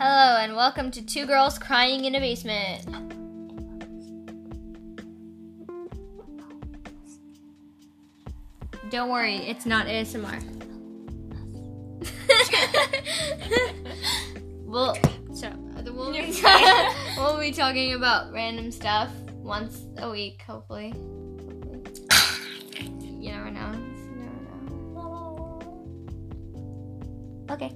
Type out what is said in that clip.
Hello, and welcome to Two Girls Crying in a Basement. Don't worry, it's not ASMR. well, so we'll be, we'll be talking about random stuff once a week, hopefully. hopefully. You never know. You never know. Okay.